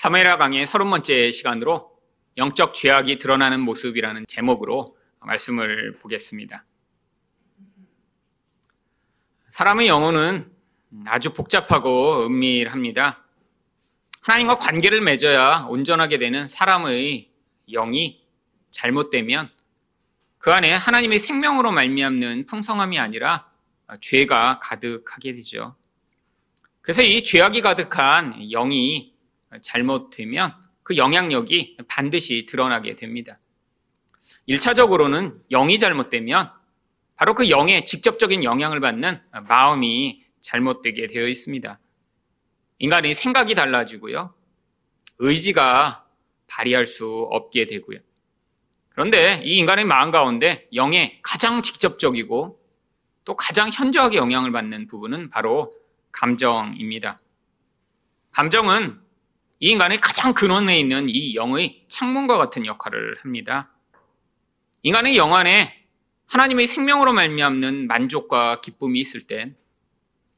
사무엘하 강의 서른 번째 시간으로 영적 죄악이 드러나는 모습이라는 제목으로 말씀을 보겠습니다. 사람의 영혼은 아주 복잡하고 은밀합니다. 하나님과 관계를 맺어야 온전하게 되는 사람의 영이 잘못되면 그 안에 하나님의 생명으로 말미암는 풍성함이 아니라 죄가 가득하게 되죠. 그래서 이 죄악이 가득한 영이 잘못되면 그 영향력이 반드시 드러나게 됩니다. 1차적으로는 영이 잘못되면 바로 그 영에 직접적인 영향을 받는 마음이 잘못되게 되어 있습니다. 인간의 생각이 달라지고요. 의지가 발휘할 수 없게 되고요. 그런데 이 인간의 마음 가운데 영에 가장 직접적이고 또 가장 현저하게 영향을 받는 부분은 바로 감정입니다. 감정은 이 인간의 가장 근원에 있는 이 영의 창문과 같은 역할을 합니다. 인간의 영 안에 하나님의 생명으로 말미암는 만족과 기쁨이 있을 땐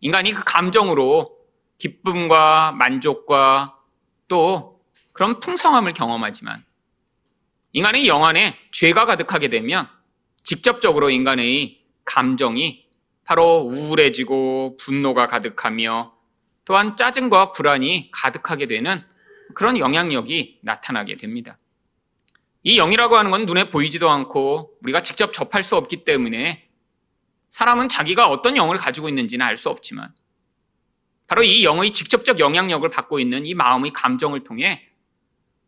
인간이 그 감정으로 기쁨과 만족과 또 그런 풍성함을 경험하지만 인간의 영 안에 죄가 가득하게 되면 직접적으로 인간의 감정이 바로 우울해지고 분노가 가득하며 또한 짜증과 불안이 가득하게 되는 그런 영향력이 나타나게 됩니다. 이 영이라고 하는 건 눈에 보이지도 않고 우리가 직접 접할 수 없기 때문에 사람은 자기가 어떤 영을 가지고 있는지는 알 수 없지만 바로 이 영의 직접적 영향력을 받고 있는 이 마음의 감정을 통해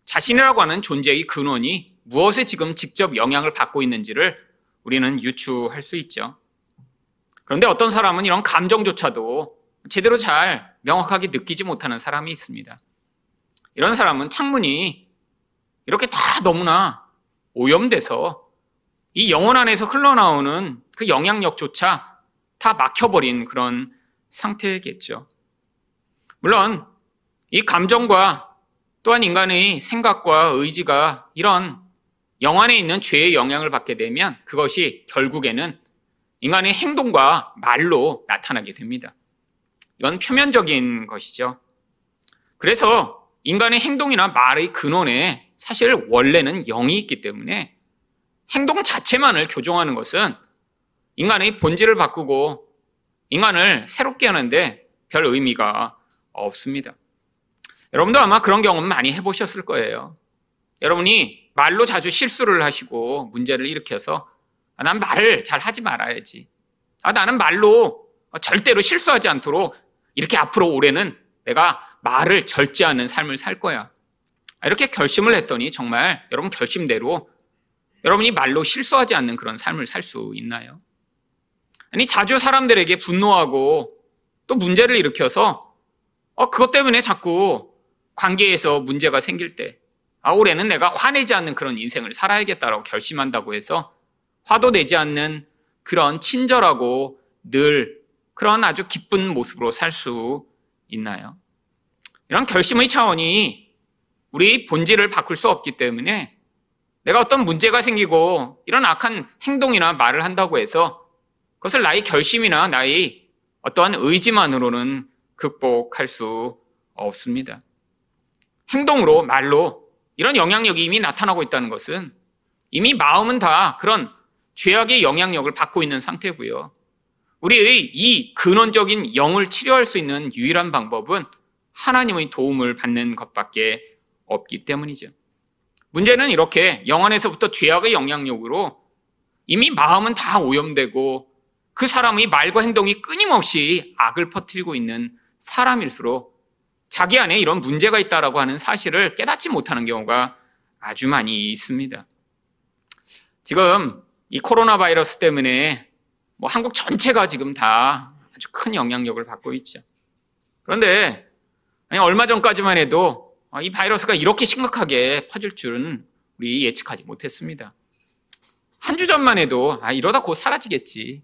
자신이라고 하는 존재의 근원이 무엇에 지금 직접 영향을 받고 있는지를 우리는 유추할 수 있죠. 그런데 어떤 사람은 이런 감정조차도 제대로 잘 명확하게 느끼지 못하는 사람이 있습니다. 이런 사람은 창문이 이렇게 다 너무나 오염돼서 이 영혼 안에서 흘러나오는 그 영향력조차 다 막혀버린 그런 상태겠죠. 물론 이 감정과 또한 인간의 생각과 의지가 이런 영 안에 있는 죄의 영향을 받게 되면 그것이 결국에는 인간의 행동과 말로 나타나게 됩니다. 이건 표면적인 것이죠. 그래서 인간의 행동이나 말의 근원에 사실 원래는 영이 있기 때문에 행동 자체만을 교정하는 것은 인간의 본질을 바꾸고 인간을 새롭게 하는데 별 의미가 없습니다. 여러분도 아마 그런 경험 많이 해보셨을 거예요. 여러분이 말로 자주 실수를 하시고 문제를 일으켜서 아, 난 말을 잘 하지 말아야지. 아, 나는 말로 절대로 실수하지 않도록 이렇게 앞으로 올해는 내가 말을 절제하는 삶을 살 거야. 아, 이렇게 결심을 했더니 정말 여러분 결심대로 여러분이 말로 실수하지 않는 그런 삶을 살 수 있나요? 아니, 자주 사람들에게 분노하고 또 문제를 일으켜서 어, 그것 때문에 자꾸 관계에서 문제가 생길 때, 아, 올해는 내가 화내지 않는 그런 인생을 살아야겠다라고 결심한다고 해서 화도 내지 않는 그런 친절하고 늘 그런 아주 기쁜 모습으로 살 수 있나요? 이런 결심의 차원이 우리 본질을 바꿀 수 없기 때문에 내가 어떤 문제가 생기고 이런 악한 행동이나 말을 한다고 해서 그것을 나의 결심이나 나의 어떠한 의지만으로는 극복할 수 없습니다. 행동으로, 말로 이런 영향력이 이미 나타나고 있다는 것은 이미 마음은 다 그런 죄악의 영향력을 받고 있는 상태고요. 우리의 이 근원적인 영을 치료할 수 있는 유일한 방법은 하나님의 도움을 받는 것밖에 없기 때문이죠. 문제는 이렇게 영안에서부터 죄악의 영향력으로 이미 마음은 다 오염되고 그 사람의 말과 행동이 끊임없이 악을 퍼뜨리고 있는 사람일수록 자기 안에 이런 문제가 있다라고 하는 사실을 깨닫지 못하는 경우가 아주 많이 있습니다. 지금 이 코로나 바이러스 때문에 뭐 한국 전체가 지금 다 아주 큰 영향력을 받고 있죠. 그런데 얼마 전까지만 해도 이 바이러스가 이렇게 심각하게 퍼질 줄은 우리 예측하지 못했습니다. 한 주 전만 해도 아 이러다 곧 사라지겠지.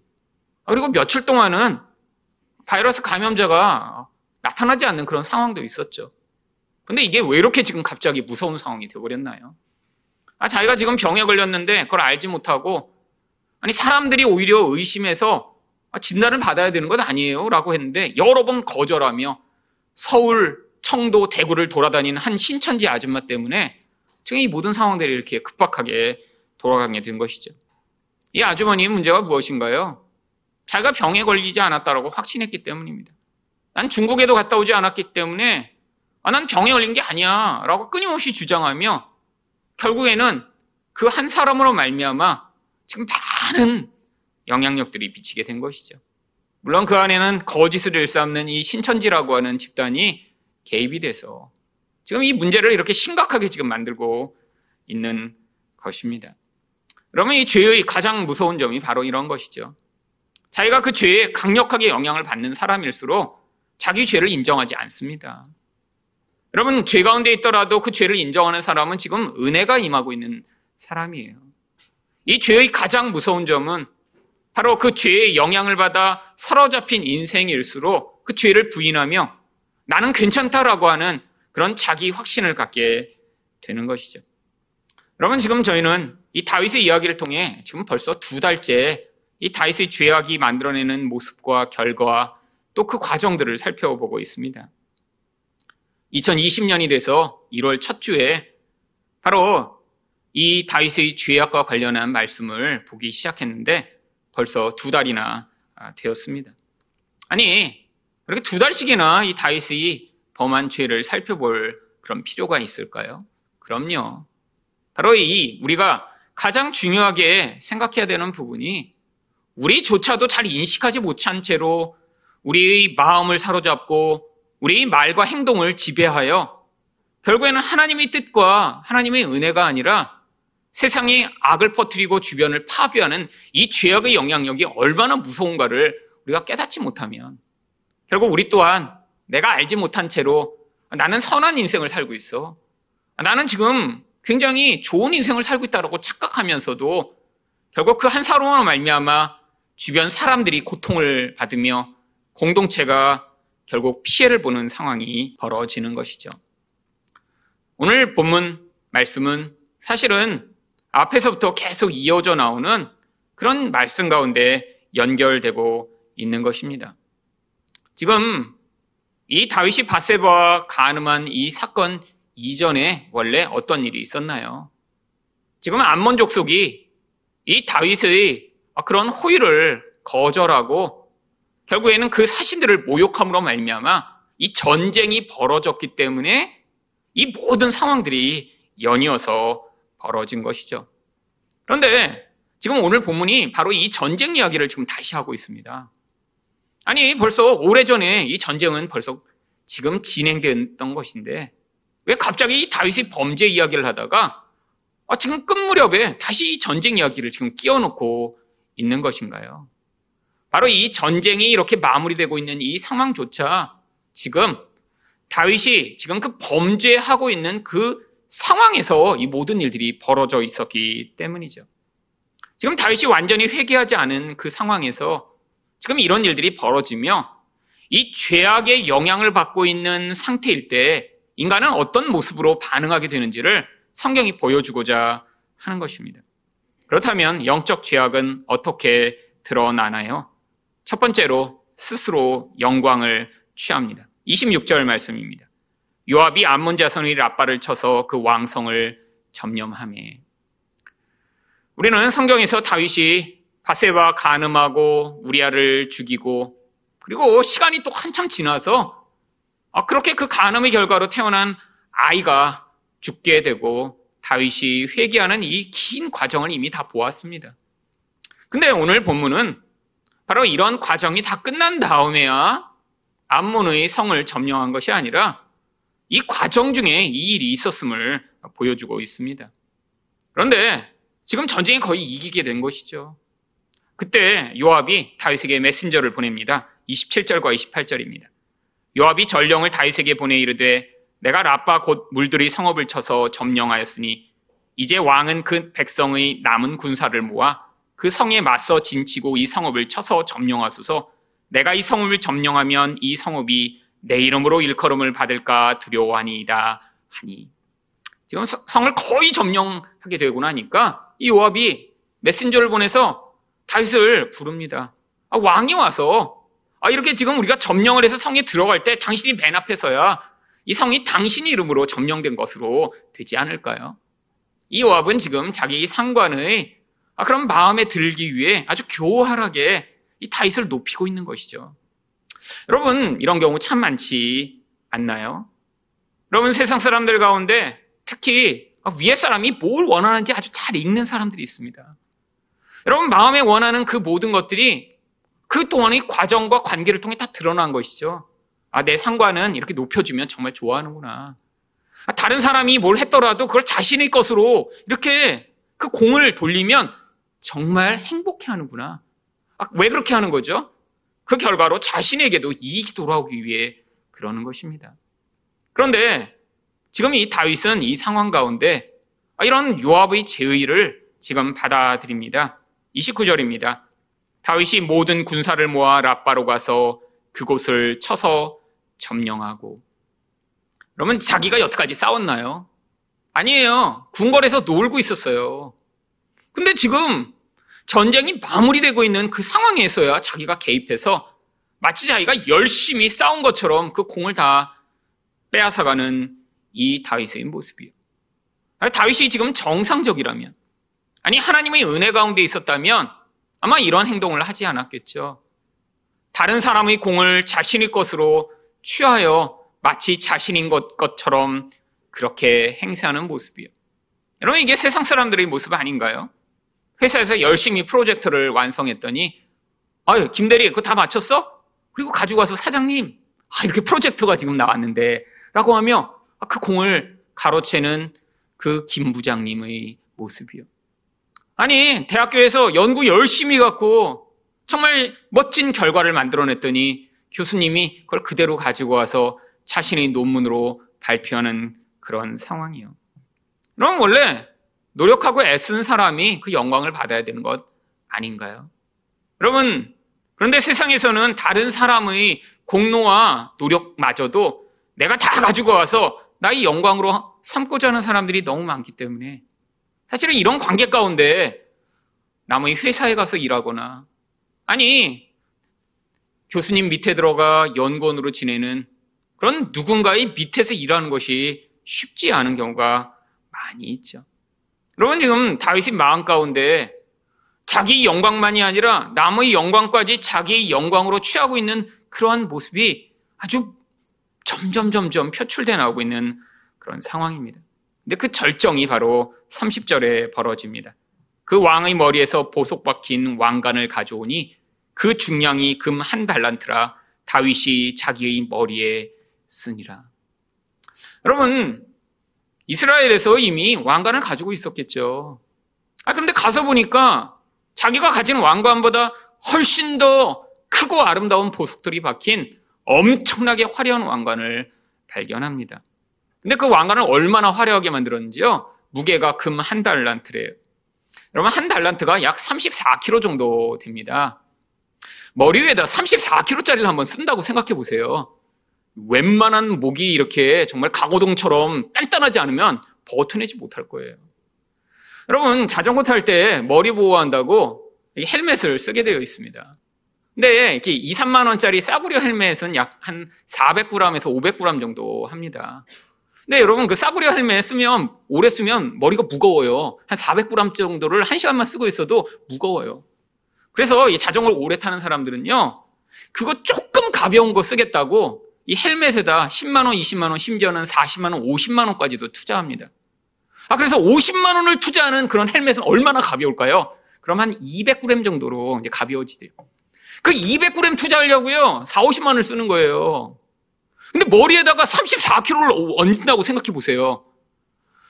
그리고 며칠 동안은 바이러스 감염자가 나타나지 않는 그런 상황도 있었죠. 근데 이게 왜 이렇게 지금 갑자기 무서운 상황이 되어버렸나요? 아, 자기가 지금 병에 걸렸는데 그걸 알지 못하고 아니, 사람들이 오히려 의심해서 아, 진단을 받아야 되는 것 아니에요? 라고 했는데 여러 번 거절하며 서울 청도 대구를 돌아다니는 한 신천지 아줌마 때문에 지금 이 모든 상황들이 이렇게 급박하게 돌아가게 된 것이죠. 이 아주머니의 문제가 무엇인가요? 자기가 병에 걸리지 않았다라고 확신했기 때문입니다. 난 중국에도 갔다 오지 않았기 때문에 아, 난 병에 걸린 게 아니야 라고 끊임없이 주장하며 결국에는 그 한 사람으로 말미암아 지금 많은 영향력들이 비치게 된 것이죠. 물론 그 안에는 거짓을 일삼는 이 신천지라고 하는 집단이 개입이 돼서 지금 이 문제를 이렇게 심각하게 지금 만들고 있는 것입니다. 그러면 이 죄의 가장 무서운 점이 바로 이런 것이죠. 자기가 그 죄에 강력하게 영향을 받는 사람일수록 자기 죄를 인정하지 않습니다. 여러분, 죄 가운데 있더라도 그 죄를 인정하는 사람은 지금 은혜가 임하고 있는 사람이에요. 이 죄의 가장 무서운 점은 바로 그 죄의 영향을 받아 사로잡힌 인생일수록 그 죄를 부인하며 나는 괜찮다라고 하는 그런 자기 확신을 갖게 되는 것이죠. 여러분, 지금 저희는 이 다윗의 이야기를 통해 지금 벌써 두 달째 이 다윗의 죄악이 만들어내는 모습과 결과 또 그 과정들을 살펴보고 있습니다. 2020년이 돼서 1월 첫 주에 바로 이 다윗의 죄악과 관련한 말씀을 보기 시작했는데 벌써 두 달이나 아, 되었습니다. 아니, 그렇게 두 달씩이나 이 다윗이 범한 죄를 살펴볼 그런 필요가 있을까요? 그럼요. 바로 이 우리가 가장 중요하게 생각해야 되는 부분이 우리조차도 잘 인식하지 못한 채로 우리의 마음을 사로잡고 우리의 말과 행동을 지배하여 결국에는 하나님의 뜻과 하나님의 은혜가 아니라 세상이 악을 퍼뜨리고 주변을 파괴하는 이 죄악의 영향력이 얼마나 무서운가를 우리가 깨닫지 못하면 결국 우리 또한 내가 알지 못한 채로 나는 선한 인생을 살고 있어. 나는 지금 굉장히 좋은 인생을 살고 있다고 착각하면서도 결국 그 한 사람으로 말미암아 주변 사람들이 고통을 받으며 공동체가 결국 피해를 보는 상황이 벌어지는 것이죠. 오늘 본문 말씀은 사실은 앞에서부터 계속 이어져 나오는 그런 말씀 가운데 연결되고 있는 것입니다. 지금 이 다윗이 바세바와 가늠한 이 사건 이전에 원래 어떤 일이 있었나요? 지금 암몬 족속이 이 다윗의 그런 호의를 거절하고 결국에는 그 사신들을 모욕함으로 말미암아 이 전쟁이 벌어졌기 때문에 이 모든 상황들이 연이어서 벌어진 것이죠. 그런데 지금 오늘 본문이 바로 이 전쟁 이야기를 지금 다시 하고 있습니다. 아니, 벌써 오래전에 이 전쟁은 벌써 지금 진행됐던 것인데 왜 갑자기 이 다윗이 범죄 이야기를 하다가 아, 지금 끝 무렵에 다시 이 전쟁 이야기를 지금 끼워놓고 있는 것인가요? 바로 이 전쟁이 이렇게 마무리되고 있는 이 상황조차 지금 다윗이 지금 그 범죄하고 있는 그 상황에서 이 모든 일들이 벌어져 있었기 때문이죠. 지금 다윗이 완전히 회개하지 않은 그 상황에서 지금 이런 일들이 벌어지며 이 죄악의 영향을 받고 있는 상태일 때 인간은 어떤 모습으로 반응하게 되는지를 성경이 보여주고자 하는 것입니다. 그렇다면 영적 죄악은 어떻게 드러나나요? 첫 번째로 스스로 영광을 취합니다. 26절 말씀입니다. 요압이 암몬 자손의 라빠를 쳐서 그 왕성을 점령함에 우리는 성경에서 다윗이 바세바 가늠하고 우리아를 죽이고 그리고 시간이 또 한참 지나서 아, 그렇게 그 간음의 결과로 태어난 아이가 죽게 되고 다윗이 회개하는 이 긴 과정을 이미 다 보았습니다. 근데 오늘 본문은 바로 이런 과정이 다 끝난 다음에야 암몬의 성을 점령한 것이 아니라 이 과정 중에 이 일이 있었음을 보여주고 있습니다. 그런데 지금 전쟁이 거의 이기게 된 것이죠. 그때 요압이 다윗에게 메신저를 보냅니다. 27절과 28절입니다. 요압이 전령을 다윗에게 보내 이르되 내가 라빠 곧 물들이 성읍을 쳐서 점령하였으니 이제 왕은 그 백성의 남은 군사를 모아 그 성에 맞서 진치고 이 성읍을 쳐서 점령하소서 내가 이 성읍을 점령하면 이 성읍이 내 이름으로 일컬음을 받을까 두려워하니이다 하니 지금 성을 거의 점령하게 되고 나니까 이 요압이 메신저를 보내서 다윗을 부릅니다. 아, 왕이 와서 아, 이렇게 지금 우리가 점령을 해서 성에 들어갈 때 당신이 맨 앞에 서야 이 성이 당신 이름으로 점령된 것으로 되지 않을까요? 이 요압은 지금 자기 상관의 아, 그런 마음에 들기 위해 아주 교활하게 이 다윗을 높이고 있는 것이죠. 여러분 이런 경우 참 많지 않나요? 여러분 세상 사람들 가운데 특히 위에 사람이 뭘 원하는지 아주 잘 읽는 사람들이 있습니다. 여러분 마음에 원하는 그 모든 것들이 그 동안의 과정과 관계를 통해 다 드러난 것이죠. 아, 내 상관은 이렇게 높여주면 정말 좋아하는구나. 아, 다른 사람이 뭘 했더라도 그걸 자신의 것으로 이렇게 그 공을 돌리면 정말 행복해 하는구나. 아, 왜 그렇게 하는 거죠? 그 결과로 자신에게도 이익이 돌아오기 위해 그러는 것입니다. 그런데 지금 이 다윗은 이 상황 가운데 이런 요압의 제의를 지금 받아들입니다. 29절입니다. 다윗이 모든 군사를 모아 라빠로 가서 그곳을 쳐서 점령하고 그러면 자기가 여태까지 싸웠나요? 아니에요. 궁궐에서 놀고 있었어요. 근데 지금 전쟁이 마무리되고 있는 그 상황에서야 자기가 개입해서 마치 자기가 열심히 싸운 것처럼 그 공을 다 빼앗아가는 이 다윗의 모습이에요. 다윗이 지금 정상적이라면, 아니, 하나님의 은혜 가운데 있었다면 아마 이런 행동을 하지 않았겠죠. 다른 사람의 공을 자신의 것으로 취하여 마치 자신인 것, 것처럼 그렇게 행세하는 모습이에요. 여러분, 이게 세상 사람들의 모습 아닌가요? 회사에서 열심히 프로젝트를 완성했더니, 아유, 김대리, 그거 다 마쳤어? 그리고 가지고 와서 사장님, 아, 이렇게 프로젝트가 지금 나왔는데, 라고 하며 그 공을 가로채는 그 김 부장님의 모습이요. 아니, 대학교에서 연구 열심히 갖고 정말 멋진 결과를 만들어냈더니 교수님이 그걸 그대로 가지고 와서 자신의 논문으로 발표하는 그런 상황이요. 그럼 원래 노력하고 애쓴 사람이 그 영광을 받아야 되는 것 아닌가요? 여러분, 그런데 세상에서는 다른 사람의 공로와 노력마저도 내가 다 가지고 와서 나의 영광으로 삼고자 하는 사람들이 너무 많기 때문에 사실은 이런 관계 가운데 남의 회사에 가서 일하거나 아니 교수님 밑에 들어가 연구원으로 지내는 그런 누군가의 밑에서 일하는 것이 쉽지 않은 경우가 많이 있죠. 여러분 지금 다윗의 마음 가운데 자기 영광만이 아니라 남의 영광까지 자기 영광으로 취하고 있는 그러한 모습이 아주 점점 점점 표출돼 나오고 있는 그런 상황입니다. 근데 그 절정이 바로 30절에 벌어집니다. 그 왕의 머리에서 보석 박힌 왕관을 가져오니 그 중량이 금 한 달란트라 다윗이 자기의 머리에 쓰니라. 여러분, 이스라엘에서 이미 왕관을 가지고 있었겠죠. 아, 그런데 가서 보니까 자기가 가진 왕관보다 훨씬 더 크고 아름다운 보석들이 박힌 엄청나게 화려한 왕관을 발견합니다. 근데 그 왕관을 얼마나 화려하게 만들었는지요? 무게가 금 한 달란트래요. 여러분, 한 달란트가 약 34kg 정도 됩니다. 머리 위에다 34kg짜리를 한번 쓴다고 생각해 보세요. 웬만한 목이 이렇게 정말 강호동처럼 단단하지 않으면 버텨내지 못할 거예요. 여러분, 자전거 탈 때 머리 보호한다고 헬멧을 쓰게 되어 있습니다. 근데 이렇게 2, 3만 원짜리 싸구려 헬멧은 약 한 400g에서 500g 정도 합니다. 근데 여러분 그 싸구려 헬멧 쓰면 오래 쓰면 머리가 무거워요. 한 400g 정도를 한 시간만 쓰고 있어도 무거워요. 그래서 이 자전거를 오래 타는 사람들은요. 그거 조금 가벼운 거 쓰겠다고 이 헬멧에다 10만 원, 20만 원, 심지어는 40만 원, 50만 원까지도 투자합니다. 아 그래서 50만 원을 투자하는 그런 헬멧은 얼마나 가벼울까요? 그럼 한 200g 정도로 이제 가벼워지대요. 그 200g 투자하려고요. 4, 50만 원을 쓰는 거예요. 근데 머리에다가 34kg를 얹는다고 생각해 보세요.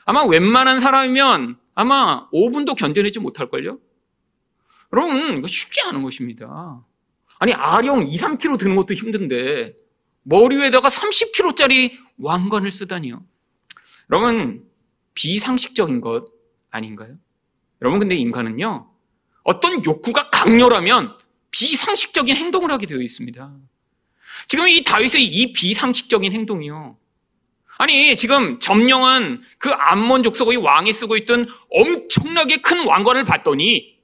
아마 웬만한 사람이면 아마 5분도 견뎌내지 못할걸요? 여러분, 이거 쉽지 않은 것입니다. 아니, 아령 2, 3kg 드는 것도 힘든데, 머리 위에다가 30kg짜리 왕관을 쓰다니요. 여러분, 비상식적인 것 아닌가요? 여러분, 근데 인간은요, 어떤 욕구가 강렬하면 비상식적인 행동을 하게 되어 있습니다. 지금 이 다윗의 이 비상식적인 행동이요. 아니, 지금 점령한 그 암몬 족속의 왕이 쓰고 있던 엄청나게 큰 왕관을 봤더니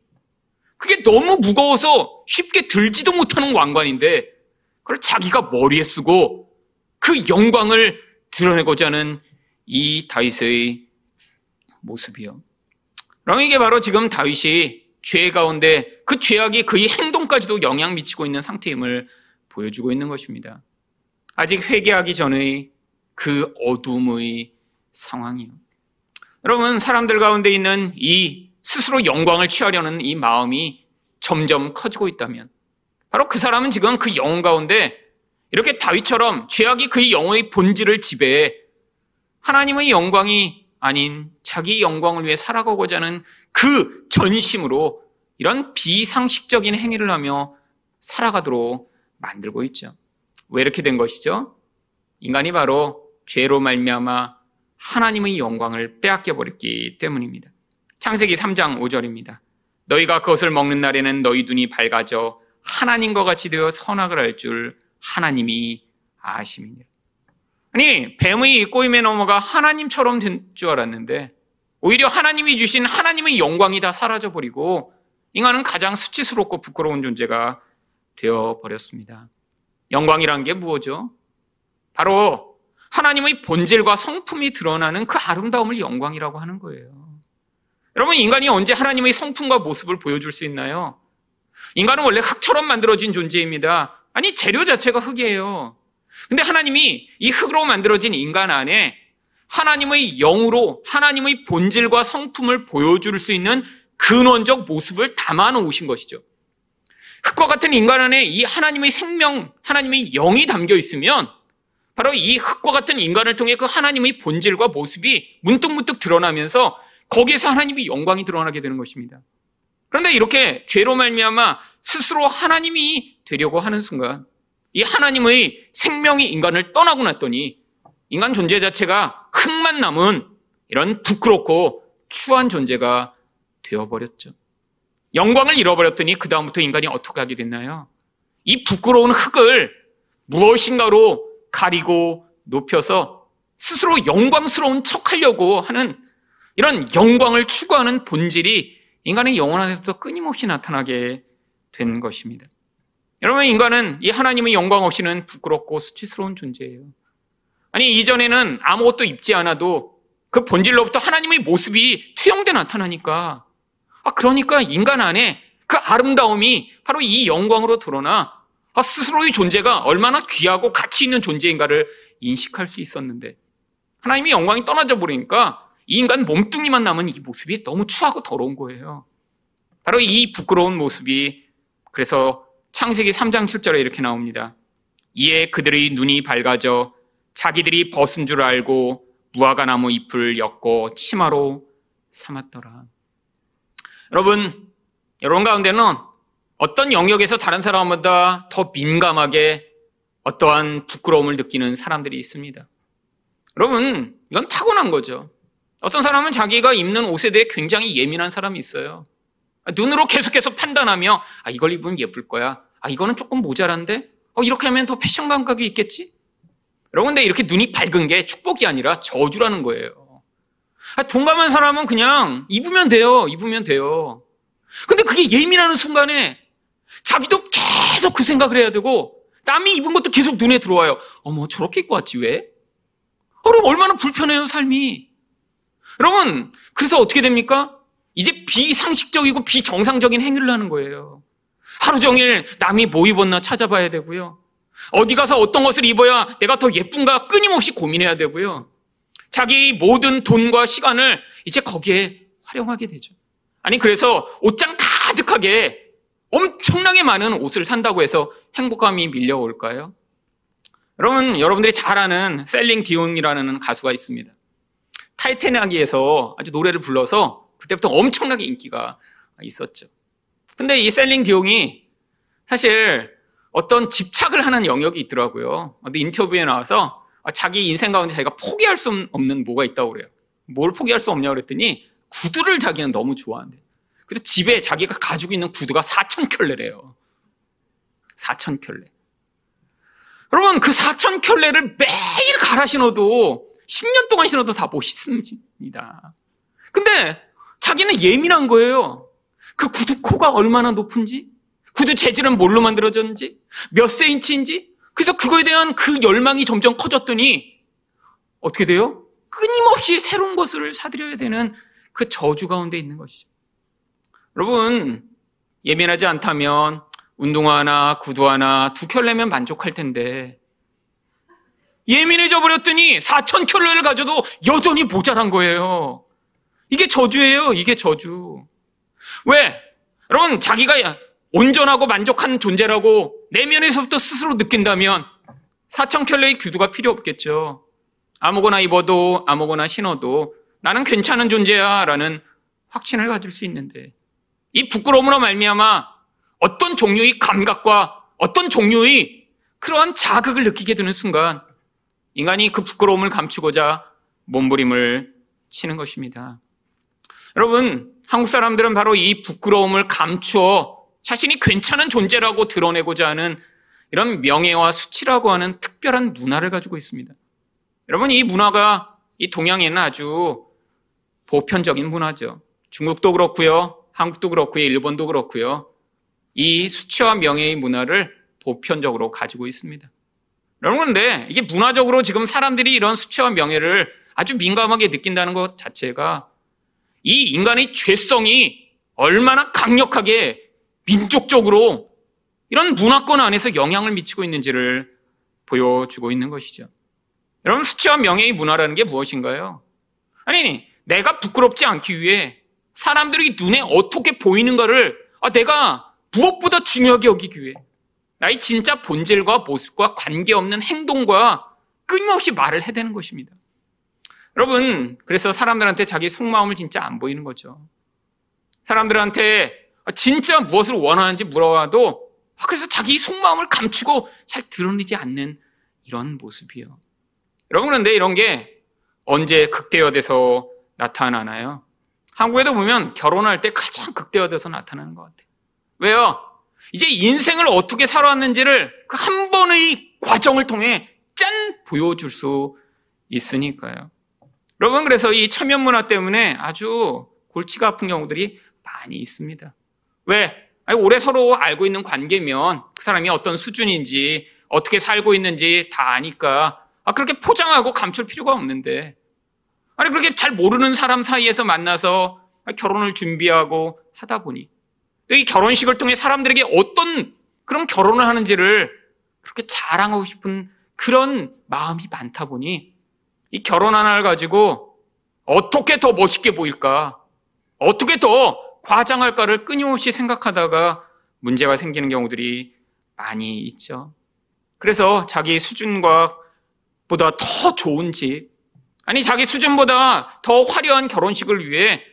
그게 너무 무거워서 쉽게 들지도 못하는 왕관인데 그걸 자기가 머리에 쓰고 그 영광을 드러내고자 하는 이 다윗의 모습이요. 그럼 이게 바로 지금 다윗이 죄 가운데 그 죄악이 그의 행동까지도 영향 미치고 있는 상태임을 보여주고 있는 것입니다. 아직 회개하기 전의 그 어둠의 상황이요. 여러분, 사람들 가운데 있는 이 스스로 영광을 취하려는 이 마음이 점점 커지고 있다면, 바로 그 사람은 지금 그 영혼 가운데 이렇게 다윗처럼 죄악이 그의 영혼의 본질을 지배해 하나님의 영광이 아닌 자기 영광을 위해 살아가고자 하는 그 전심으로 이런 비상식적인 행위를 하며 살아가도록 만들고 있죠. 왜 이렇게 된 것이죠? 인간이 바로 죄로 말미암아 하나님의 영광을 빼앗겨 버렸기 때문입니다. 창세기 3장 5절입니다. 너희가 그것을 먹는 날에는 너희 눈이 밝아져 하나님과 같이 되어 선악을 할줄 하나님이 아심이니라. 아니 뱀의 꼬임에 넘어가 하나님처럼 된 줄 알았는데 오히려 하나님이 주신 하나님의 영광이 다 사라져 버리고 인간은 가장 수치스럽고 부끄러운 존재가 되어 버렸습니다. 영광이란 게 무엇이죠? 바로 하나님의 본질과 성품이 드러나는 그 아름다움을 영광이라고 하는 거예요. 여러분, 인간이 언제 하나님의 성품과 모습을 보여줄 수 있나요? 인간은 원래 흙처럼 만들어진 존재입니다. 아니, 재료 자체가 흙이에요. 근데 하나님이 이 흙으로 만들어진 인간 안에 하나님의 영으로 하나님의 본질과 성품을 보여줄 수 있는 근원적 모습을 담아 놓으신 것이죠. 흙과 같은 인간 안에 이 하나님의 생명, 하나님의 영이 담겨 있으면 바로 이 흙과 같은 인간을 통해 그 하나님의 본질과 모습이 문득문득 드러나면서 거기에서 하나님의 영광이 드러나게 되는 것입니다. 그런데 이렇게 죄로 말미암아 스스로 하나님이 되려고 하는 순간 이 하나님의 생명이 인간을 떠나고 났더니 인간 존재 자체가 흙만 남은 이런 부끄럽고 추한 존재가 되어버렸죠. 영광을 잃어버렸더니 그다음부터 인간이 어떻게 하게 됐나요? 이 부끄러운 흙을 무엇인가로 가리고 높여서 스스로 영광스러운 척 하려고 하는 이런 영광을 추구하는 본질이 인간의 영혼 안에서부터 끊임없이 나타나게 된 것입니다. 여러분, 인간은 이 하나님의 영광 없이는 부끄럽고 수치스러운 존재예요. 아니, 이전에는 아무것도 입지 않아도 그 본질로부터 하나님의 모습이 투영돼 나타나니까 아, 그러니까 인간 안에 그 아름다움이 바로 이 영광으로 드러나 아, 스스로의 존재가 얼마나 귀하고 가치 있는 존재인가를 인식할 수 있었는데 하나님이 영광이 떠나져 버리니까 이 인간 몸뚱이만 남은 이 모습이 너무 추하고 더러운 거예요. 바로 이 부끄러운 모습이 그래서 창세기 3장 7절에 이렇게 나옵니다. 이에 그들의 눈이 밝아져 자기들이 벗은 줄 알고 무화과 나무 잎을 엮고 치마로 삼았더라. 여러분, 여러분 가운데는 어떤 영역에서 다른 사람보다 더 민감하게 어떠한 부끄러움을 느끼는 사람들이 있습니다. 여러분, 이건 타고난 거죠. 어떤 사람은 자기가 입는 옷에 대해 굉장히 예민한 사람이 있어요. 눈으로 계속해서 판단하며, 아, 이걸 입으면 예쁠 거야. 아, 이거는 조금 모자란데? 어, 이렇게 하면 더 패션 감각이 있겠지? 여러분, 근데 이렇게 눈이 밝은 게 축복이 아니라 저주라는 거예요. 아, 둔감한 사람은 그냥 입으면 돼요. 입으면 돼요. 근데 그게 예민하는 순간에 자기도 계속 그 생각을 해야 되고 남이 입은 것도 계속 눈에 들어와요. 어머, 저렇게 입고 왔지, 왜? 그럼 얼마나 불편해요, 삶이. 여러분, 그래서 어떻게 됩니까? 이제 비상식적이고 비정상적인 행위를 하는 거예요. 하루 종일 남이 뭐 입었나 찾아봐야 되고요. 어디 가서 어떤 것을 입어야 내가 더 예쁜가 끊임없이 고민해야 되고요. 자기 모든 돈과 시간을 이제 거기에 활용하게 되죠. 아니, 그래서 옷장 가득하게 엄청나게 많은 옷을 산다고 해서 행복감이 밀려올까요? 여러분, 여러분들이 잘 아는 셀린 디온이라는 가수가 있습니다. 타이타닉에서 아주 노래를 불러서 그때부터 엄청나게 인기가 있었죠. 근데 이 셀린 디옹이 사실 어떤 집착을 하는 영역이 있더라고요. 어디 인터뷰에 나와서 아, 자기 인생 가운데 자기가 포기할 수 없는 뭐가 있다고 그래요. 뭘 포기할 수 없냐고 그랬더니 구두를 자기는 너무 좋아한대. 그래서 집에 자기가 가지고 있는 구두가 4천 켤레래요. 4천 켤레. 여러분 그 4천 켤레를 매일 갈아 신어도 10년 동안 신어도 다 멋있습니다. 근데 자기는 예민한 거예요. 그 구두 코가 얼마나 높은지, 구두 재질은 뭘로 만들어졌는지, 몇 세인치인지, 그래서 그거에 대한 그 열망이 점점 커졌더니 어떻게 돼요? 끊임없이 새로운 것을 사들여야 되는 그 저주 가운데 있는 것이죠. 여러분, 예민하지 않다면 운동화 하나, 구두 하나, 두 켤레면 만족할 텐데, 예민해져 버렸더니 4천 켤레를 가져도 여전히 모자란 거예요. 이게 저주예요. 이게 저주. 왜? 여러분, 자기가 온전하고 만족한 존재라고 내면에서부터 스스로 느낀다면 4천 켤레의 규두가 필요 없겠죠. 아무거나 입어도 아무거나 신어도 나는 괜찮은 존재야 라는 확신을 가질 수 있는데 이 부끄러움으로 말미암아 어떤 종류의 감각과 어떤 종류의 그러한 자극을 느끼게 되는 순간 인간이 그 부끄러움을 감추고자 몸부림을 치는 것입니다. 여러분, 한국 사람들은 바로 이 부끄러움을 감추어 자신이 괜찮은 존재라고 드러내고자 하는 이런 명예와 수치라고 하는 특별한 문화를 가지고 있습니다. 여러분, 이 문화가 이 동양에는 아주 보편적인 문화죠. 중국도 그렇고요. 한국도 그렇고요. 일본도 그렇고요. 이 수치와 명예의 문화를 보편적으로 가지고 있습니다. 여러분, 근데 이게 문화적으로 지금 사람들이 이런 수치와 명예를 아주 민감하게 느낀다는 것 자체가 이 인간의 죄성이 얼마나 강력하게 민족적으로 이런 문화권 안에서 영향을 미치고 있는지를 보여주고 있는 것이죠. 여러분, 수치와 명예의 문화라는 게 무엇인가요? 아니, 내가 부끄럽지 않기 위해 사람들이 눈에 어떻게 보이는가를 아, 내가 무엇보다 중요하게 여기기 위해 나의 진짜 본질과 모습과 관계없는 행동과 끊임없이 말을 해야 되는 것입니다. 여러분, 그래서 사람들한테 자기 속마음을 진짜 안 보이는 거죠. 사람들한테 진짜 무엇을 원하는지 물어봐도 아, 그래서 자기 속마음을 감추고 잘 드러내지 않는 이런 모습이요. 여러분, 그런데 이런 게 언제 극대화돼서 나타나나요? 한국에도 보면 결혼할 때 가장 극대화돼서 나타나는 것 같아요. 왜요? 이제 인생을 어떻게 살아왔는지를 그 한 번의 과정을 통해 짠! 보여줄 수 있으니까요. 여러분, 그래서 이 체면 문화 때문에 아주 골치가 아픈 경우들이 많이 있습니다. 왜? 아니, 오래 서로 알고 있는 관계면 그 사람이 어떤 수준인지 어떻게 살고 있는지 다 아니까 아, 그렇게 포장하고 감출 필요가 없는데 아니, 그렇게 잘 모르는 사람 사이에서 만나서 결혼을 준비하고 하다 보니 이 결혼식을 통해 사람들에게 어떤 그런 결혼을 하는지를 그렇게 자랑하고 싶은 그런 마음이 많다 보니 이 결혼 하나를 가지고 어떻게 더 멋있게 보일까? 어떻게 더 과장할까를 끊임없이 생각하다가 문제가 생기는 경우들이 많이 있죠. 그래서 자기 수준과 보다 더 좋은 집, 아니, 자기 수준보다 더 화려한 결혼식을 위해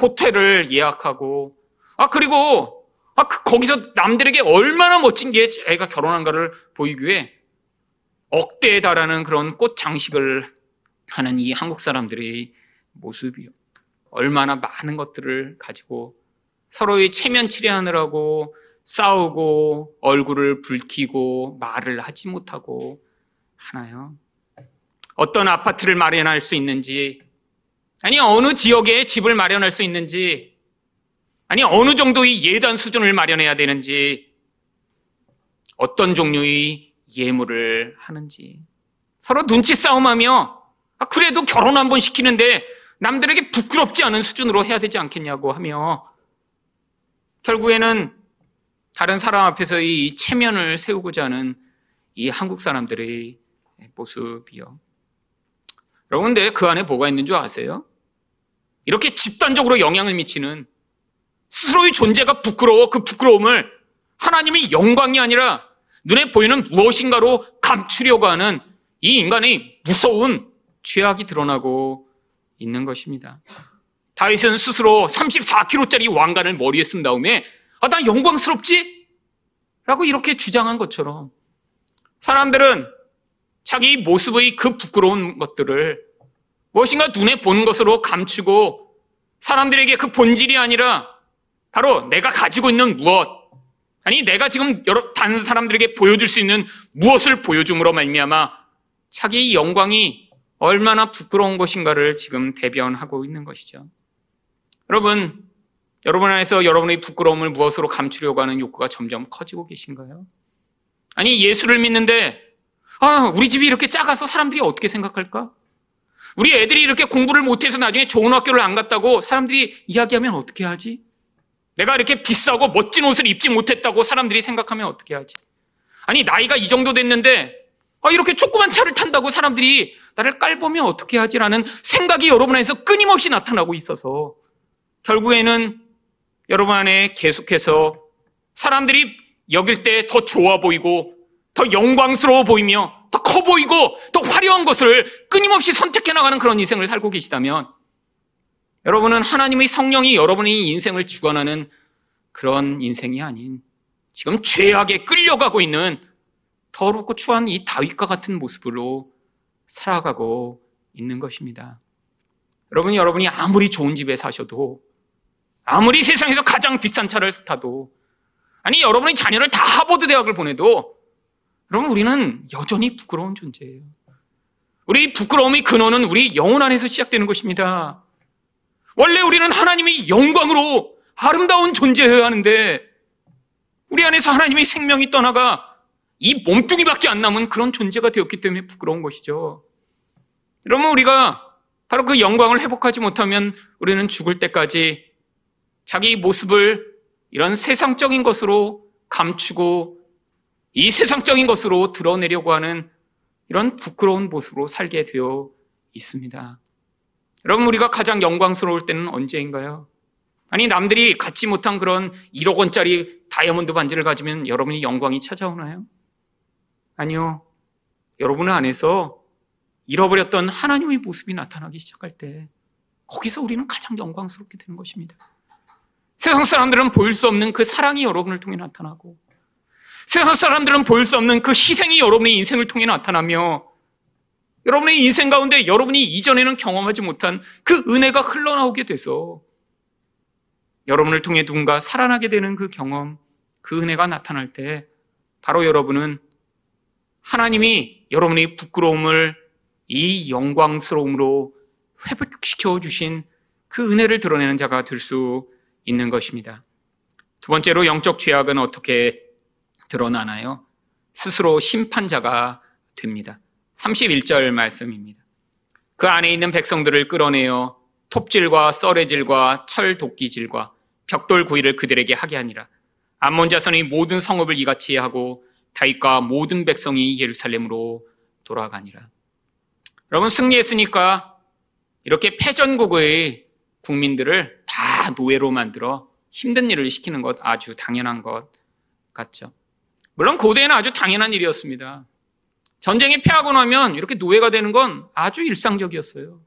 호텔을 예약하고, 아, 그리고, 아, 그, 거기서 남들에게 얼마나 멋진 게 애가 결혼한가를 보이기 위해 억대에 달하는 그런 꽃 장식을 하는 이 한국 사람들의 모습이요. 얼마나 많은 것들을 가지고 서로의 체면 치레하느라고 싸우고 얼굴을 붉히고 말을 하지 못하고 하나요? 어떤 아파트를 마련할 수 있는지, 아니, 어느 지역에 집을 마련할 수 있는지, 아니, 어느 정도의 예단 수준을 마련해야 되는지, 어떤 종류의 예물을 하는지, 서로 눈치 싸움하며, 아, 그래도 결혼 한 번 시키는데 남들에게 부끄럽지 않은 수준으로 해야 되지 않겠냐고 하며, 결국에는 다른 사람 앞에서 이 체면을 세우고자 하는 이 한국 사람들의 모습이요. 여러분, 근데 그 안에 뭐가 있는 줄 아세요? 이렇게 집단적으로 영향을 미치는 스스로의 존재가 부끄러워 그 부끄러움을 하나님의 영광이 아니라 눈에 보이는 무엇인가로 감추려고 하는 이 인간의 무서운 죄악이 드러나고 있는 것입니다. 다윗은 스스로 34kg짜리 왕관을 머리에 쓴 다음에 아, 나 영광스럽지? 라고 이렇게 주장한 것처럼 사람들은 자기 모습의 그 부끄러운 것들을 무엇인가 눈에 보는 것으로 감추고 사람들에게 그 본질이 아니라 바로 내가 가지고 있는 무엇, 아니 내가 지금 여러 다른 사람들에게 보여줄 수 있는 무엇을 보여줌으로 말미암아 자기의 영광이 얼마나 부끄러운 것인가를 지금 대변하고 있는 것이죠. 여러분, 여러분 안에서 여러분의 부끄러움을 무엇으로 감추려고 하는 욕구가 점점 커지고 계신가요? 아니 예수를 믿는데 아, 우리 집이 이렇게 작아서 사람들이 어떻게 생각할까? 우리 애들이 이렇게 공부를 못해서 나중에 좋은 학교를 안 갔다고 사람들이 이야기하면 어떻게 하지? 내가 이렇게 비싸고 멋진 옷을 입지 못했다고 사람들이 생각하면 어떻게 하지? 아니, 나이가 이 정도 됐는데, 아, 이렇게 조그만 차를 탄다고 사람들이 나를 깔보면 어떻게 하지라는 생각이 여러분 안에서 끊임없이 나타나고 있어서, 결국에는 여러분 안에 계속해서 사람들이 여길 때 더 좋아 보이고, 더 영광스러워 보이며, 더 커 보이고, 더 화려한 것을 끊임없이 선택해 나가는 그런 인생을 살고 계시다면, 여러분은 하나님의 성령이 여러분의 인생을 주관하는 그런 인생이 아닌 지금 죄악에 끌려가고 있는 더럽고 추한 이 다윗과 같은 모습으로 살아가고 있는 것입니다. 여러분, 여러분이 아무리 좋은 집에 사셔도 아무리 세상에서 가장 비싼 차를 타도 아니 여러분의 자녀를 다 하버드 대학을 보내도 여러분 우리는 여전히 부끄러운 존재예요. 우리 부끄러움의 근원은 우리 영혼 안에서 시작되는 것입니다. 원래 우리는 하나님의 영광으로 아름다운 존재여야 하는데 우리 안에서 하나님의 생명이 떠나가 이 몸뚱이밖에 안 남은 그런 존재가 되었기 때문에 부끄러운 것이죠. 그러면 우리가 바로 그 영광을 회복하지 못하면 우리는 죽을 때까지 자기 모습을 이런 세상적인 것으로 감추고 이 세상적인 것으로 드러내려고 하는 이런 부끄러운 모습으로 살게 되어 있습니다. 여러분, 우리가 가장 영광스러울 때는 언제인가요? 아니, 남들이 갖지 못한 그런 1억 원짜리 다이아몬드 반지를 가지면 여러분이 영광이 찾아오나요? 아니요. 여러분 안에서 잃어버렸던 하나님의 모습이 나타나기 시작할 때, 거기서 우리는 가장 영광스럽게 되는 것입니다. 세상 사람들은 보일 수 없는 그 사랑이 여러분을 통해 나타나고, 세상 사람들은 보일 수 없는 그 희생이 여러분의 인생을 통해 나타나며, 여러분의 인생 가운데 여러분이 이전에는 경험하지 못한 그 은혜가 흘러나오게 돼서 여러분을 통해 누군가 살아나게 되는 그 경험, 그 은혜가 나타날 때 바로 여러분은 하나님이 여러분의 부끄러움을 이 영광스러움으로 회복시켜 주신 그 은혜를 드러내는 자가 될 수 있는 것입니다. 두 번째로 영적 죄악은 어떻게 드러나나요? 스스로 심판자가 됩니다. 31절 말씀입니다. 그 안에 있는 백성들을 끌어내어 톱질과 썰레질과 철 도끼질과 벽돌 구이를 그들에게 하게 하니라. 암몬 자손의 모든 성읍을 이같이 하고 다윗과 모든 백성이 예루살렘으로 돌아가니라. 여러분 승리했으니까 이렇게 패전국의 국민들을 다 노예로 만들어 힘든 일을 시키는 것 아주 당연한 것 같죠. 물론 고대에는 아주 당연한 일이었습니다. 전쟁에 패하고 나면 이렇게 노예가 되는 건 아주 일상적이었어요.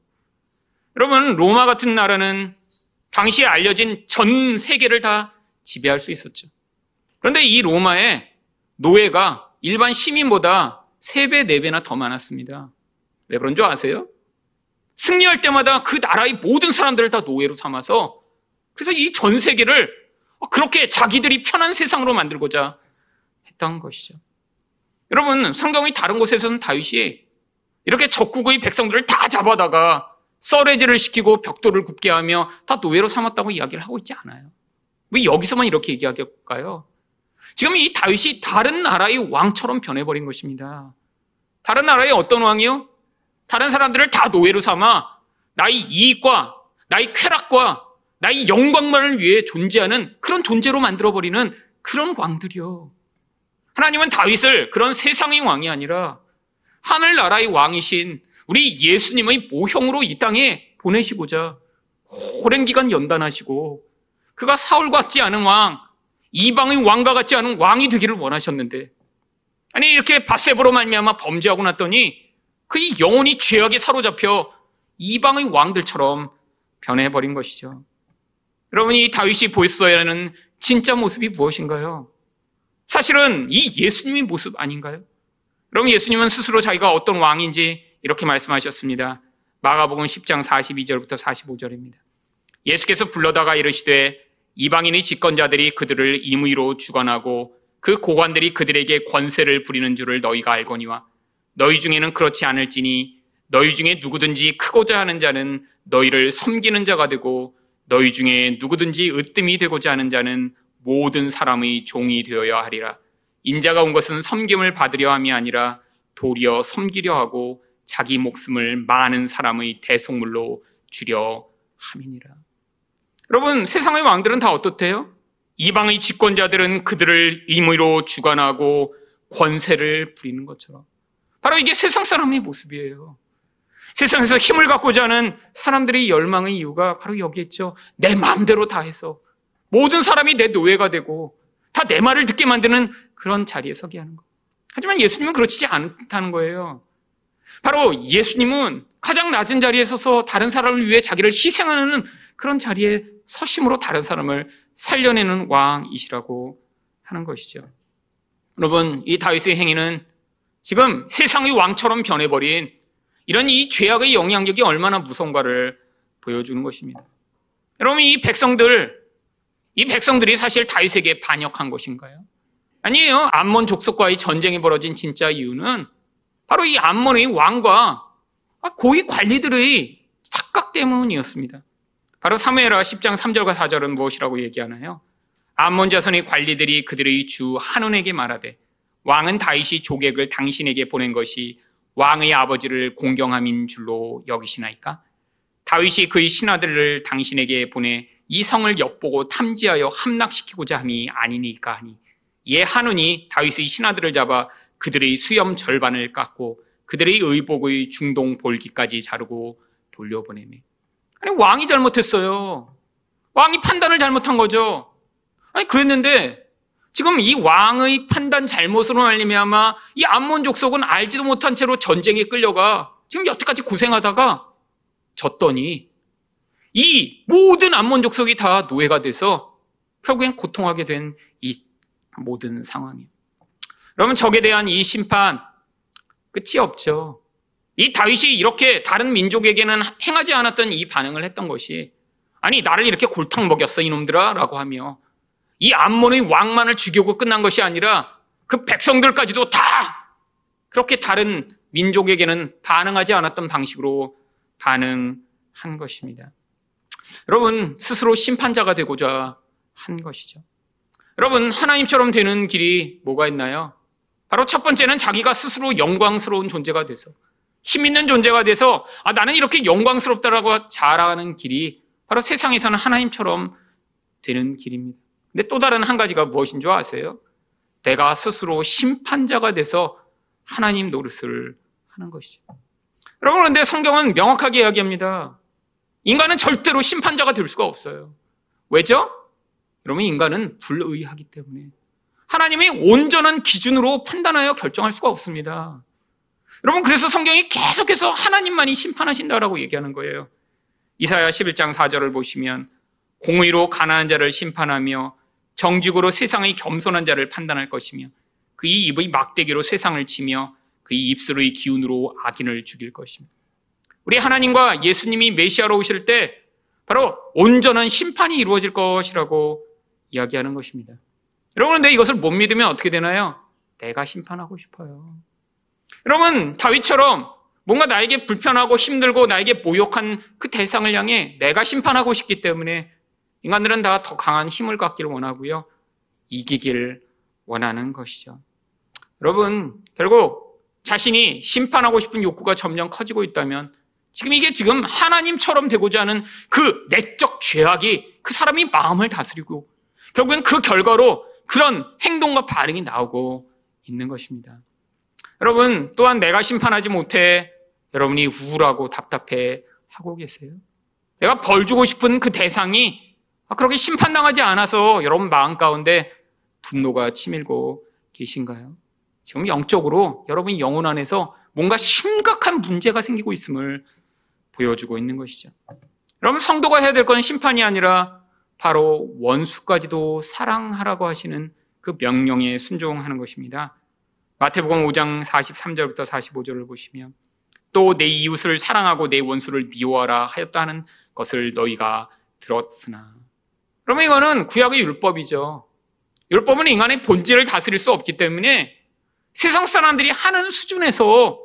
여러분, 로마 같은 나라는 당시에 알려진 전 세계를 다 지배할 수 있었죠. 그런데 이 로마에 노예가 일반 시민보다 3배, 4배나 더 많았습니다. 왜 그런 줄 아세요? 승리할 때마다 그 나라의 모든 사람들을 다 노예로 삼아서 그래서 이 전 세계를 그렇게 자기들이 편한 세상으로 만들고자 했던 것이죠. 여러분, 성경의 다른 곳에서는 다윗이 이렇게 적국의 백성들을 다 잡아다가 썰레질을 시키고 벽돌을 굽게 하며 다 노예로 삼았다고 이야기를 하고 있지 않아요. 왜 여기서만 이렇게 얘기할까요? 지금 이 다윗이 다른 나라의 왕처럼 변해버린 것입니다. 다른 나라의 어떤 왕이요? 다른 사람들을 다 노예로 삼아 나의 이익과 나의 쾌락과 나의 영광만을 위해 존재하는 그런 존재로 만들어버리는 그런 왕들이요. 하나님은 다윗을 그런 세상의 왕이 아니라 하늘나라의 왕이신 우리 예수님의 모형으로 이 땅에 보내시고자 오랜 기간 연단하시고 그가 사울 같지 않은 왕, 이방의 왕과 같지 않은 왕이 되기를 원하셨는데 아니 이렇게 바세보로 말미암아 범죄하고 났더니 그의 영혼이 죄악에 사로잡혀 이방의 왕들처럼 변해버린 것이죠. 여러분 이 다윗이 보였어야 하는 진짜 모습이 무엇인가요? 사실은 이 예수님의 모습 아닌가요? 여러분 예수님은 스스로 자기가 어떤 왕인지 이렇게 말씀하셨습니다. 마가복음 10장 42절부터 45절입니다. 예수께서 불러다가 이르시되 이방인의 집권자들이 그들을 임의로 주관하고 그 고관들이 그들에게 권세를 부리는 줄을 너희가 알거니와 너희 중에는 그렇지 않을지니 너희 중에 누구든지 크고자 하는 자는 너희를 섬기는 자가 되고 너희 중에 누구든지 으뜸이 되고자 하는 자는 모든 사람의 종이 되어야 하리라. 인자가 온 것은 섬김을 받으려 함이 아니라 도리어 섬기려 하고 자기 목숨을 많은 사람의 대속물로 주려 함이니라. 여러분, 세상의 왕들은 다 어떻대요? 이방의 집권자들은 그들을 임의로 주관하고 권세를 부리는 것처럼. 바로 이게 세상 사람의 모습이에요. 세상에서 힘을 갖고자 하는 사람들의 열망의 이유가 바로 여기 있죠. 내 마음대로 다 해서 모든 사람이 내 노예가 되고 다 내 말을 듣게 만드는 그런 자리에 서게 하는 거. 하지만 예수님은 그렇지 않다는 거예요. 바로 예수님은 가장 낮은 자리에 서서 다른 사람을 위해 자기를 희생하는 그런 자리에 서심으로 다른 사람을 살려내는 왕이시라고 하는 것이죠. 여러분, 이 다윗의 행위는 지금 세상의 왕처럼 변해버린 이런 이 죄악의 영향력이 얼마나 무서운가를 보여주는 것입니다. 여러분, 이 백성들, 이 백성들이 사실 다윗에게 반역한 것인가요? 아니에요. 암몬 족속과의 전쟁이 벌어진 진짜 이유는 바로 이 암몬의 왕과 고위 관리들의 착각 때문이었습니다. 바로 사무엘하 10장 3절과 4절은 무엇이라고 얘기하나요? 암몬 자손의 관리들이 그들의 주 한온에게 말하되 왕은 다윗이 조객을 당신에게 보낸 것이 왕의 아버지를 공경함인 줄로 여기시나이까? 다윗이 그의 신하들을 당신에게 보내 이 성을 엿보고 탐지하여 함락시키고자 함이 아니니까 하니 예 한운이 다윗의 신하들을 잡아 그들의 수염 절반을 깎고 그들의 의복의 중동 볼기까지 자르고 돌려보내매 아니 왕이 잘못했어요. 왕이 판단을 잘못한 거죠. 아니 그랬는데 지금 이 왕의 판단 잘못으로 말미암아 이 암몬 족속은 알지도 못한 채로 전쟁에 끌려가 지금 여태까지 고생하다가 졌더니 이 모든 암몬 족속이 다 노예가 돼서 결국엔 고통하게 된 이 모든 상황이에요. 그러면 적에 대한 이 심판 끝이 없죠. 이 다윗이 이렇게 다른 민족에게는 행하지 않았던 이 반응을 했던 것이 아니 나를 이렇게 골탕 먹였어 이놈들아라고 하며 이 암몬의 왕만을 죽이고 끝난 것이 아니라 그 백성들까지도 다 그렇게 다른 민족에게는 반응하지 않았던 방식으로 반응한 것입니다. 여러분 스스로 심판자가 되고자 한 것이죠. 여러분 하나님처럼 되는 길이 뭐가 있나요? 바로 첫 번째는 자기가 스스로 영광스러운 존재가 돼서 힘 있는 존재가 돼서 아 나는 이렇게 영광스럽다라고 자라는 길이 바로 세상에서는 하나님처럼 되는 길입니다. 근데 또 다른 한 가지가 무엇인 줄 아세요? 내가 스스로 심판자가 돼서 하나님 노릇을 하는 것이죠. 여러분 그런데 성경은 명확하게 이야기합니다. 인간은 절대로 심판자가 될 수가 없어요. 왜죠? 여러분 인간은 불의하기 때문에 하나님의 온전한 기준으로 판단하여 결정할 수가 없습니다. 여러분 그래서 성경이 계속해서 하나님만이 심판하신다라고 얘기하는 거예요. 이사야 11장 4절을 보시면 공의로 가난한 자를 심판하며 정직으로 세상의 겸손한 자를 판단할 것이며 그의 입의 막대기로 세상을 치며 그의 입술의 기운으로 악인을 죽일 것입니다. 우리 하나님과 예수님이 메시아로 오실 때 바로 온전한 심판이 이루어질 것이라고 이야기하는 것입니다. 여러분, 근데 이것을 못 믿으면 어떻게 되나요? 내가 심판하고 싶어요. 여러분, 다윗처럼 뭔가 나에게 불편하고 힘들고 나에게 모욕한 그 대상을 향해 내가 심판하고 싶기 때문에 인간들은 다 더 강한 힘을 갖기를 원하고요. 이기길 원하는 것이죠. 여러분, 결국 자신이 심판하고 싶은 욕구가 점점 커지고 있다면 지금 이게 지금 하나님처럼 되고자 하는 그 내적 죄악이 그 사람이 마음을 다스리고 결국엔 그 결과로 그런 행동과 반응이 나오고 있는 것입니다. 여러분, 또한 내가 심판하지 못해 여러분이 우울하고 답답해 하고 계세요. 내가 벌 주고 싶은 그 대상이 그렇게 심판당하지 않아서 여러분 마음 가운데 분노가 치밀고 계신가요? 지금 영적으로 여러분이 영혼 안에서 뭔가 심각한 문제가 생기고 있음을 보여주고 있는 것이죠. 여러분 성도가 해야 될 건 심판이 아니라 바로 원수까지도 사랑하라고 하시는 그 명령에 순종하는 것입니다. 마태복음 5장 43절부터 45절을 보시면 또 내 이웃을 사랑하고 내 원수를 미워하라 하였다는 것을 너희가 들었으나 그러면 이거는 구약의 율법이죠. 율법은 인간의 본질을 다스릴 수 없기 때문에 세상 사람들이 하는 수준에서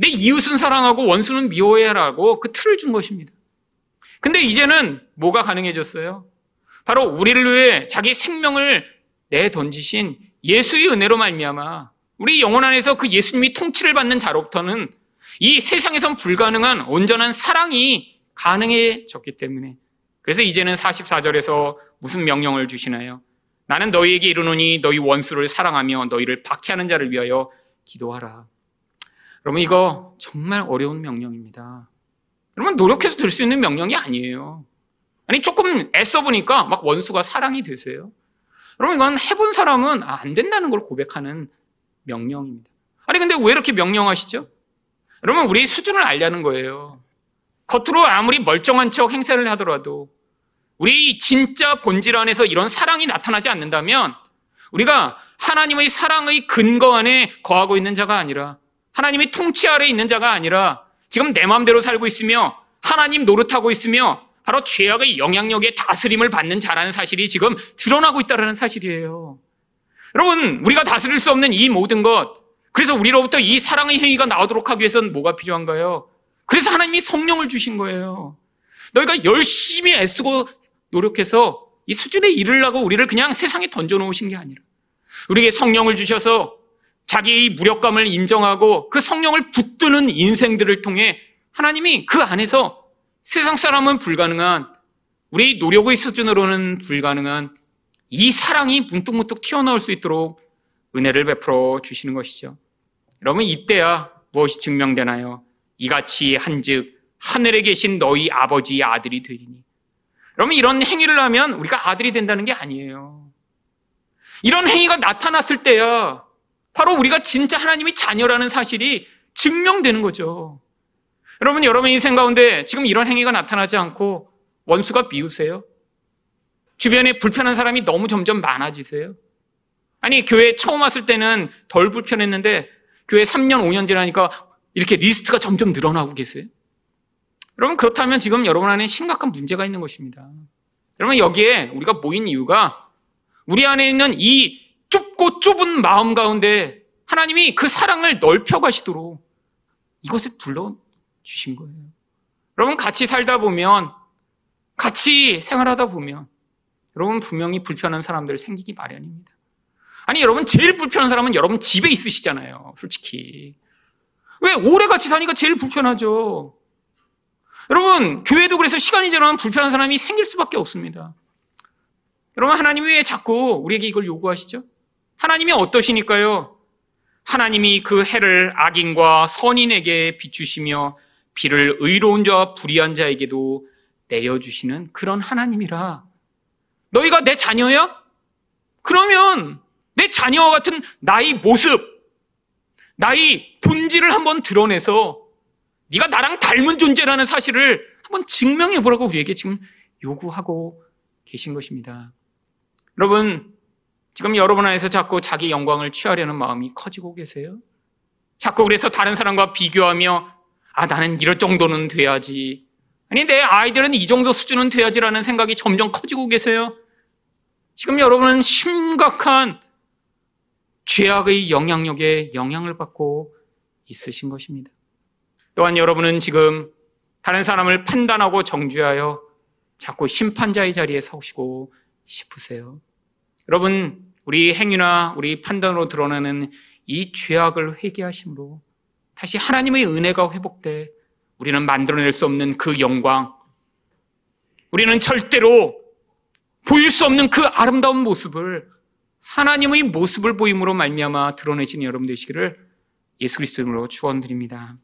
내 이웃은 사랑하고 원수는 미워해라고 그 틀을 준 것입니다. 근데 이제는 뭐가 가능해졌어요? 바로 우리를 위해 자기 생명을 내 던지신 예수의 은혜로 말미암아 우리 영혼 안에서 그 예수님이 통치를 받는 자로부터는 이 세상에선 불가능한 온전한 사랑이 가능해졌기 때문에 그래서 이제는 44절에서 무슨 명령을 주시나요? 나는 너희에게 이르노니 너희 원수를 사랑하며 너희를 박해하는 자를 위하여 기도하라. 여러분 이거 정말 어려운 명령입니다. 여러분 노력해서 들 수 있는 명령이 아니에요. 아니 조금 애써 보니까 막 원수가 사랑이 되세요. 여러분 이건 해본 사람은 아, 안 된다는 걸 고백하는 명령입니다. 아니 근데 왜 이렇게 명령하시죠? 여러분 우리 수준을 알려는 거예요. 겉으로 아무리 멀쩡한 척 행세를 하더라도 우리 진짜 본질 안에서 이런 사랑이 나타나지 않는다면 우리가 하나님의 사랑의 근거 안에 거하고 있는 자가 아니라 하나님의 통치 아래 있는 자가 아니라 지금 내 마음대로 살고 있으며 하나님 노릇하고 있으며 바로 죄악의 영향력에 다스림을 받는 자라는 사실이 지금 드러나고 있다는 사실이에요. 여러분, 우리가 다스릴 수 없는 이 모든 것, 그래서 우리로부터 이 사랑의 행위가 나오도록 하기 위해서는 뭐가 필요한가요? 그래서 하나님이 성령을 주신 거예요. 너희가 열심히 애쓰고 노력해서 이 수준에 이르려고 우리를 그냥 세상에 던져놓으신 게 아니라 우리에게 성령을 주셔서 자기의 무력감을 인정하고 그 성령을 붙드는 인생들을 통해 하나님이 그 안에서 세상 사람은 불가능한 우리 노력의 수준으로는 불가능한 이 사랑이 문득문득 튀어나올 수 있도록 은혜를 베풀어 주시는 것이죠. 여러분 이때야 무엇이 증명되나요? 이같이 한즉 하늘에 계신 너희 아버지의 아들이 되리니. 여러분 이런 행위를 하면 우리가 아들이 된다는 게 아니에요. 이런 행위가 나타났을 때야 바로 우리가 진짜 하나님의 자녀라는 사실이 증명되는 거죠. 여러분, 여러분 인생 가운데 지금 이런 행위가 나타나지 않고 원수가 미우세요? 주변에 불편한 사람이 너무 점점 많아지세요? 아니, 교회 처음 왔을 때는 덜 불편했는데 교회 3년, 5년 지나니까 이렇게 리스트가 점점 늘어나고 계세요? 여러분, 그렇다면 지금 여러분 안에 심각한 문제가 있는 것입니다. 여러분, 여기에 우리가 모인 이유가 우리 안에 있는 이 좁고 좁은 마음 가운데 하나님이 그 사랑을 넓혀 가시도록 이것을 불러 주신 거예요. 여러분 같이 살다 보면 같이 생활하다 보면 여러분 분명히 불편한 사람들 생기기 마련입니다. 아니 여러분 제일 불편한 사람은 여러분 집에 있으시잖아요. 솔직히. 왜 오래 같이 사니까 제일 불편하죠. 여러분 교회도 그래서 시간이 지나면 불편한 사람이 생길 수밖에 없습니다. 여러분 하나님이 왜 자꾸 우리에게 이걸 요구하시죠? 하나님이 어떠시니까요? 하나님이 그 해를 악인과 선인에게 비추시며 비를 의로운 자와 불의한 자에게도 내려주시는 그런 하나님이라. 너희가 내 자녀야? 그러면 내 자녀와 같은 나의 모습, 나의 본질을 한번 드러내서 네가 나랑 닮은 존재라는 사실을 한번 증명해 보라고 우리에게 지금 요구하고 계신 것입니다. 여러분, 지금 여러분 안에서 자꾸 자기 영광을 취하려는 마음이 커지고 계세요? 자꾸 그래서 다른 사람과 비교하며 아, 나는 이럴 정도는 돼야지. 아니, 내 아이들은 이 정도 수준은 돼야지라는 생각이 점점 커지고 계세요? 지금 여러분은 심각한 죄악의 영향력에 영향을 받고 있으신 것입니다. 또한 여러분은 지금 다른 사람을 판단하고 정죄하여 자꾸 심판자의 자리에 서시고 싶으세요. 여러분, 우리 행위나 우리 판단으로 드러나는 이 죄악을 회개하심으로 다시 하나님의 은혜가 회복돼 우리는 만들어낼 수 없는 그 영광, 우리는 절대로 보일 수 없는 그 아름다운 모습을 하나님의 모습을 보임으로 말미암아 드러내시는 여러분 되시기를 예수 그리스도 이름으로 축원드립니다.